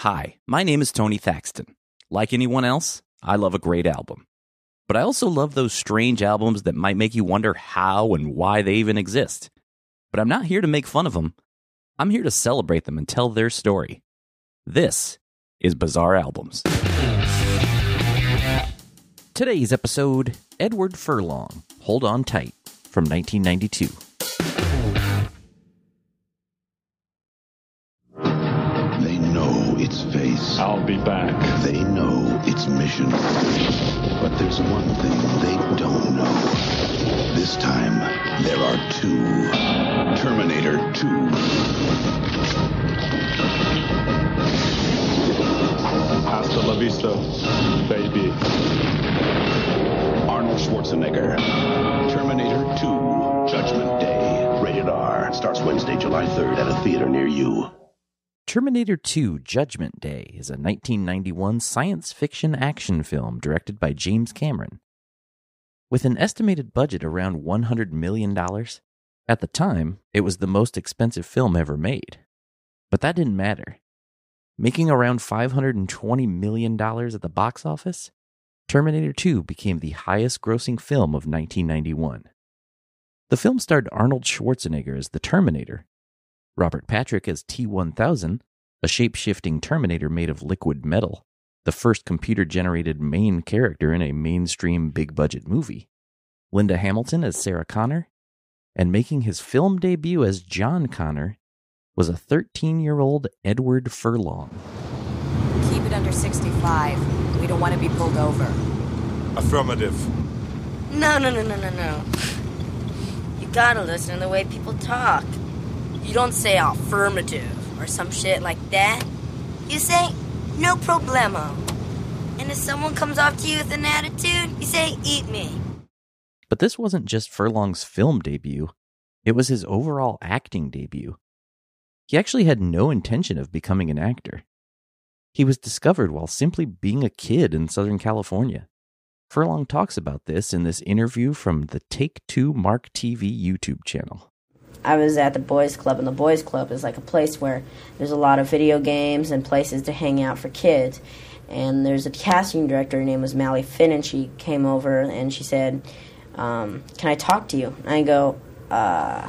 Hi, my name is Tony Thaxton. Like anyone else, I love a great album. But I also love those strange albums that might make you wonder how and why they even exist. But I'm not here to make fun of them. I'm here to celebrate them and tell their story. This is Bizarre Albums. Today's episode Edward Furlong, Hold On Tight, from 1992. I'll be back. They know its mission. But there's one thing they don't know. This time, there are two. Terminator 2. Hasta la vista, baby. Arnold Schwarzenegger. Terminator 2. Judgment Day. Rated R. Starts Wednesday, July 3rd at a theater near you. Terminator 2 Judgment Day is a 1991 science fiction action film directed by James Cameron. With an estimated budget around $100 million, at the time, it was the most expensive film ever made. But that didn't matter. Making around $520 million at the box office, Terminator 2 became the highest grossing film of 1991. The film starred Arnold Schwarzenegger as the Terminator, Robert Patrick as T 1000, a shape shifting Terminator made of liquid metal, the first computer generated main character in a mainstream big budget movie, Linda Hamilton as Sarah Connor, and making his film debut as John Connor was a 13 year old Edward Furlong. Keep it under 65. We don't want to be pulled over. Affirmative. No, no, no, no, no, no. You gotta listen to the way people talk. You don't say affirmative or some shit like that. You say no problemo. And if someone comes off to you with an attitude, you say eat me. But this wasn't just Furlong's film debut, it was his overall acting debut. He actually had no intention of becoming an actor. He was discovered while simply being a kid in Southern California. Furlong talks about this in this interview from the Take Two Mark TV YouTube channel. I was at the boys club, and the boys club is like a place where there's a lot of video games and places to hang out for kids. And there's a casting director, her name was Mali Finn, and she came over and she said, um, "Can I talk to you?" And I go, uh,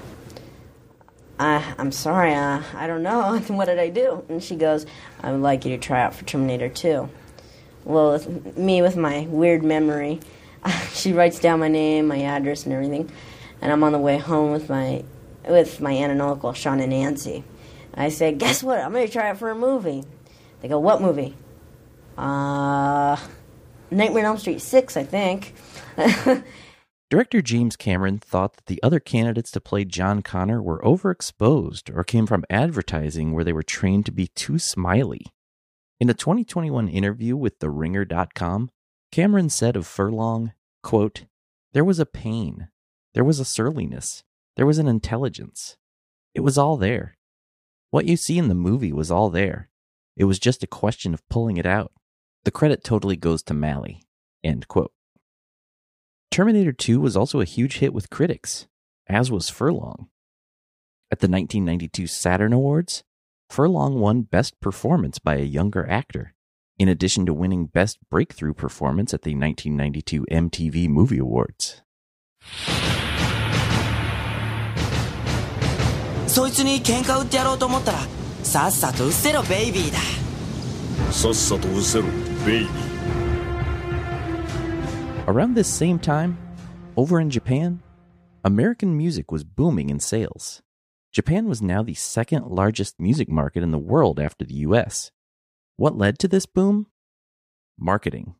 I, I'm sorry, uh, I don't know. what did I do? And she goes, I would like you to try out for Terminator 2. Well, with me with my weird memory, she writes down my name, my address, and everything. And I'm on the way home with my with my aunt and uncle, Sean and Nancy. I said, "Guess what? I'm going to try it for a movie." They go, "What movie?" Uh, Nightmare on Elm Street six, I think. Director James Cameron thought that the other candidates to play John Connor were overexposed or came from advertising where they were trained to be too smiley. In a 2021 interview with TheRinger.com, Cameron said of Furlong, quote, There was a pain, there was a surliness, there was an intelligence. It was all there. What you see in the movie was all there. It was just a question of pulling it out. The credit totally goes to Mali. End quote. Terminator 2 was also a huge hit with critics, as was Furlong. At the 1992 Saturn Awards, Furlong won Best Performance by a Younger Actor, in addition to winning Best Breakthrough Performance at the 1992 MTV Movie Awards. そいつに喧嘩売ってやろうと思ったらさっさとうせろベイビーださっさとうせろ、ベイビー。 Around this same time, over in Japan, American music was booming in sales. Japan was now the second largest music market in the world after the US. What led to this boom? Marketing.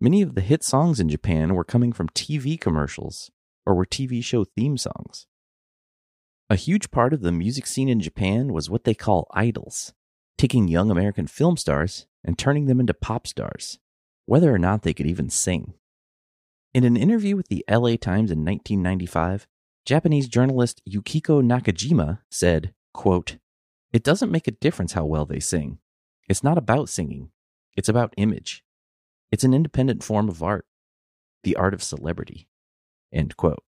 Many of the hit songs in Japan were coming from TV commercials or were TV show theme songs. A huge part of the music scene in Japan was what they call idols, taking young American film stars and turning them into pop stars, whether or not they could even sing. In an interview with the LA Times in 1995, Japanese journalist Yukiko Nakajima said, quote, It doesn't make a difference how well they sing. It's not about singing. It's about image. It's an independent form of art. The art of celebrity. End quote.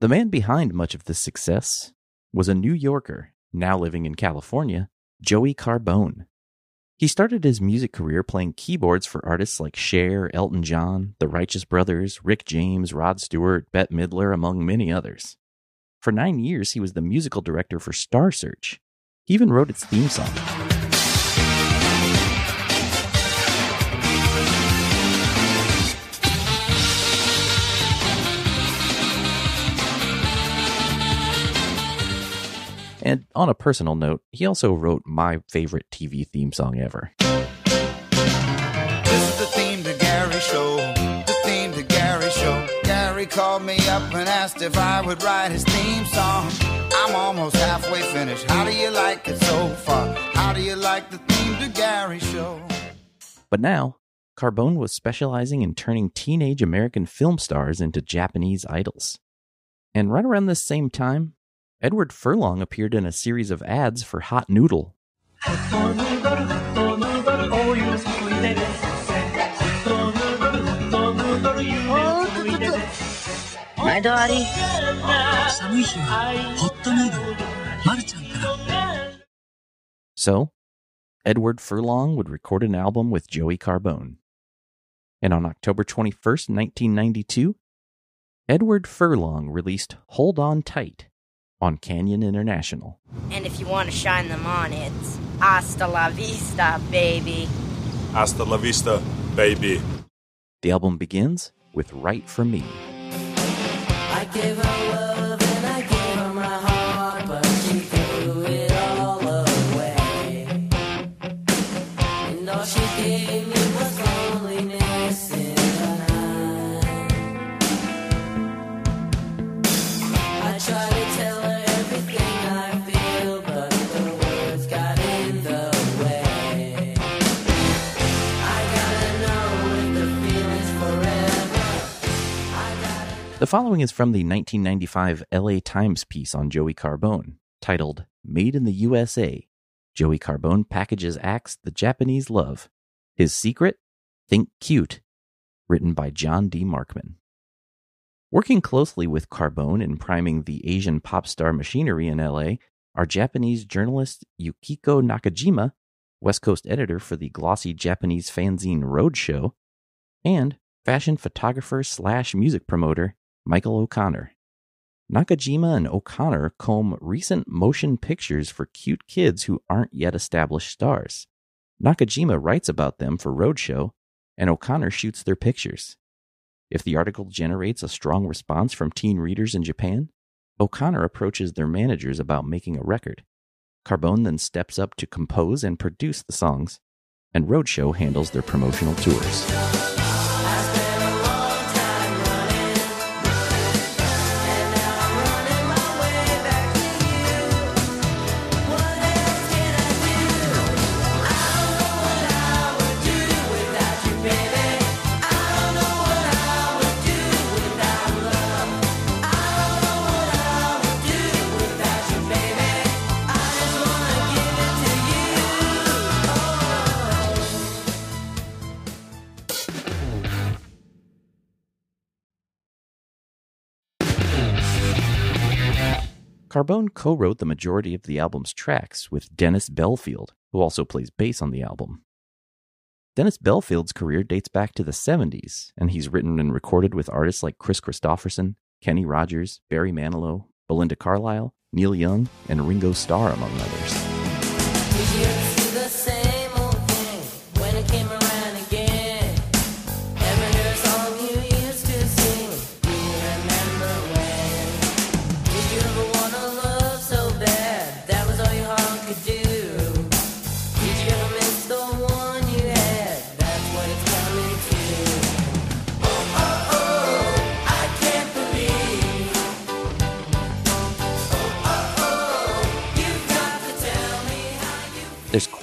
The man behind much of this success was a New Yorker, now living in California, Joey Carbone. He started his music career playing keyboards for artists like Cher, Elton John, The Righteous Brothers, Rick James, Rod Stewart, Bette Midler, among many others. For nine years, he was the musical director for Star Search. He even wrote its theme song. And on a personal note, he also wrote my favorite TV theme song ever. This is the theme to Garry show. The theme to Garry show. Garry called me up and asked if I would write his theme song. I'm almost halfway finished. How do you like it so far? How do you like the theme to Garry show? But now, Carbone was specializing in turning teenage American film stars into Japanese idols. And right around this same time, Edward Furlong appeared in a series of ads for Hot Noodle. So, Edward Furlong would record an album with Joey Carbone. And on October 21st, 1992, Edward Furlong released Hold On Tight on Canyon International. And if you want to shine them on, it's hasta la vista, baby. Hasta la vista, baby. The album begins with Right for Me. Following is from the 1995 LA Times piece on Joey Carbone, titled Made in the USA. Joey Carbone packages acts the Japanese love. His secret? Think cute. Written by John D. Markman. Working closely with Carbone in priming the Asian pop star machinery in LA are Japanese journalist Yukiko Nakajima, West Coast editor for the glossy Japanese fanzine Roadshow, and fashion photographer slash music promoter Michael O'Connor. Nakajima and O'Connor comb recent motion pictures for cute kids who aren't yet established stars. Nakajima writes about them for Roadshow, and O'Connor shoots their pictures. If the article generates a strong response from teen readers in Japan, O'Connor approaches their managers about making a record. Carbone then steps up to compose and produce the songs, and Roadshow handles their promotional tours. Carbone co wrote the majority of the album's tracks with Dennis Belfield, who also plays bass on the album. Dennis Belfield's career dates back to the 70s, and he's written and recorded with artists like Kris Kristofferson, Kenny Rogers, Barry Manilow, Belinda Carlisle, Neil Young, and Ringo Starr, among others.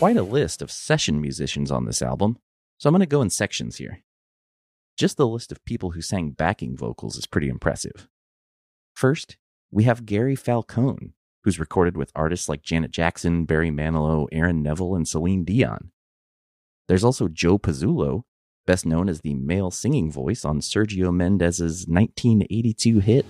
Quite a list of session musicians on this album, so I'm going to go in sections here. Just the list of people who sang backing vocals is pretty impressive. First, we have Gary Falcone, who's recorded with artists like Janet Jackson, Barry Manilow, Aaron Neville, and Celine Dion. There's also Joe Pizzulo, best known as the male singing voice on Sergio Mendes's 1982 hit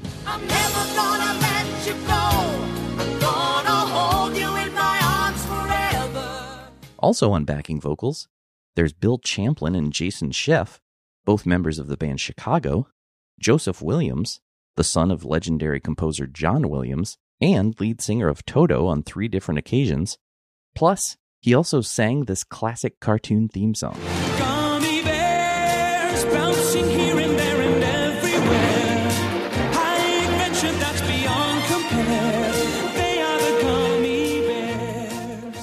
Also on backing vocals, there's Bill Champlin and Jason Scheff, both members of the band Chicago, Joseph Williams, the son of legendary composer John Williams, and lead singer of Toto on three different occasions. Plus, he also sang this classic cartoon theme song.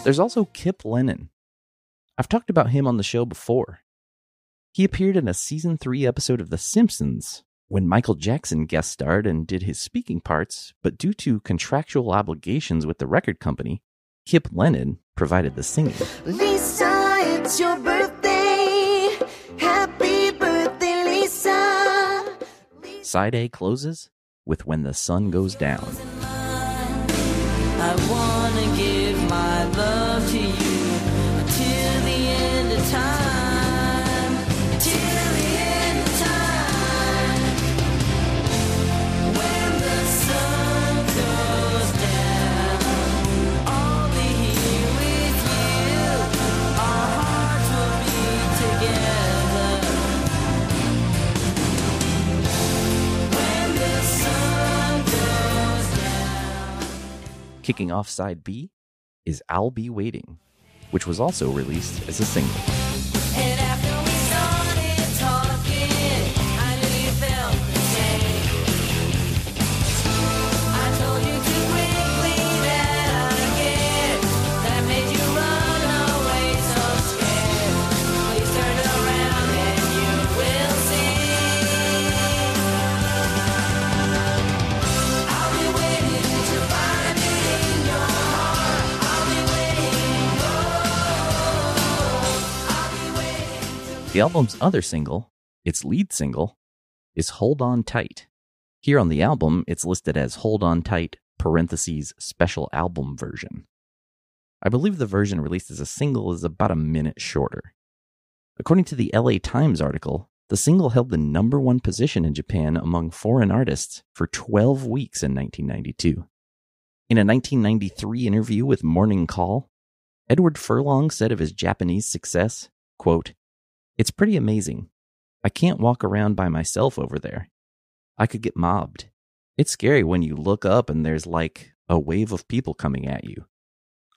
There's also Kipp Lennon. I've talked about him on the show before. He appeared in a season 3 episode of The Simpsons when Michael Jackson guest starred and did his speaking parts, but due to contractual obligations with the record company, Kipp Lennon provided the singing. Lisa, it's your birthday. Happy birthday, Lisa. Side A closes with When the Sun Goes Down. Kicking off side B is I'll Be Waiting, which was also released as a single. Album's other single, its lead single, is Hold On Tight. Here on the album, it's listed as Hold On Tight, parentheses, special album version. I believe the version released as a single is about a minute shorter. According to the LA Times article, the single held the number one position in Japan among foreign artists for 12 weeks in 1992. In a 1993 interview with Morning Call, Edward Furlong said of his Japanese success, quote, It's pretty amazing. I can't walk around by myself over there. I could get mobbed. It's scary when you look up and there's like a wave of people coming at you.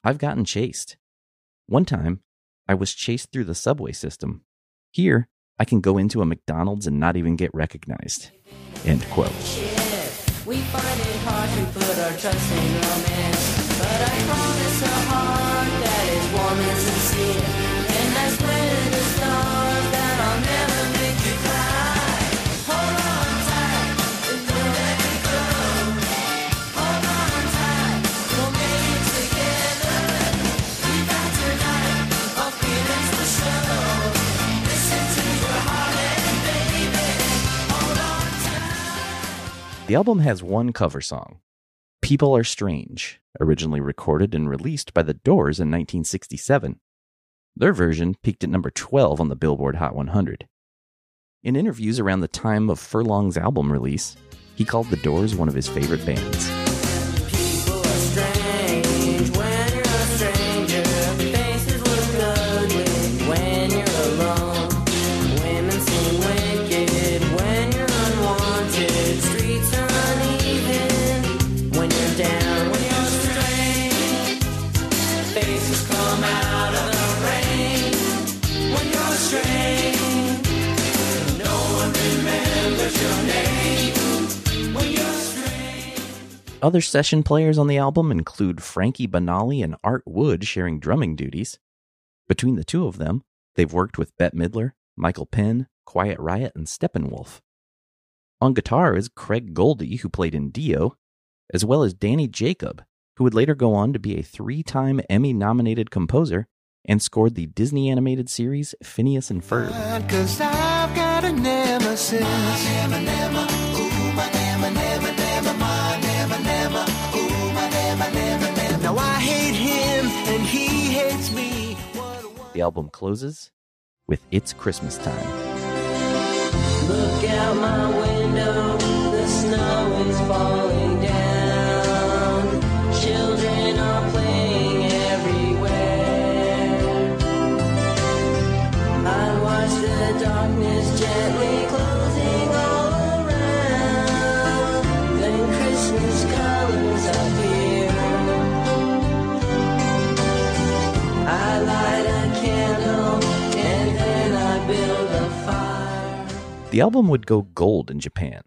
I've gotten chased. One time, I was chased through the subway system. Here, I can go into a McDonald's and not even get recognized. End quote. We The album has one cover song, People Are Strange, originally recorded and released by The Doors in 1967. Their version peaked at number 12 on the Billboard Hot 100. In interviews around the time of Furlong's album release, he called The Doors one of his favorite bands. Other session players on the album include Frankie Banali and Art Wood sharing drumming duties. Between the two of them, they've worked with Bette Midler, Michael Penn, Quiet Riot, and Steppenwolf. On guitar is Craig Goldy, who played in Dio, as well as Danny Jacob, who would later go on to be a three time Emmy nominated composer and scored the Disney animated series Phineas and Ferb. The album closes with It's Christmas Time. Look out my window, the snow is falling The album would go gold in Japan.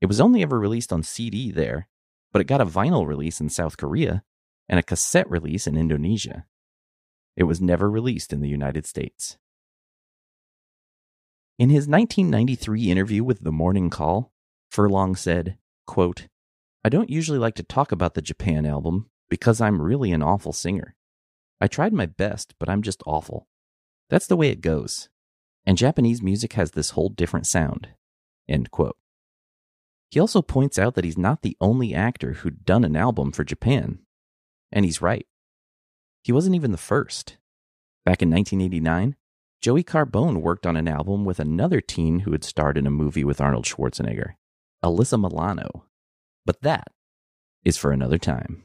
It was only ever released on CD there, but it got a vinyl release in South Korea and a cassette release in Indonesia. It was never released in the United States. In his 1993 interview with The Morning Call, Furlong said, quote, I don't usually like to talk about the Japan album because I'm really an awful singer. I tried my best, but I'm just awful. That's the way it goes. And Japanese music has this whole different sound. End quote. He also points out that he's not the only actor who'd done an album for Japan. And he's right. He wasn't even the first. Back in 1989, Joey Carbone worked on an album with another teen who had starred in a movie with Arnold Schwarzenegger, Alyssa Milano. But that is for another time.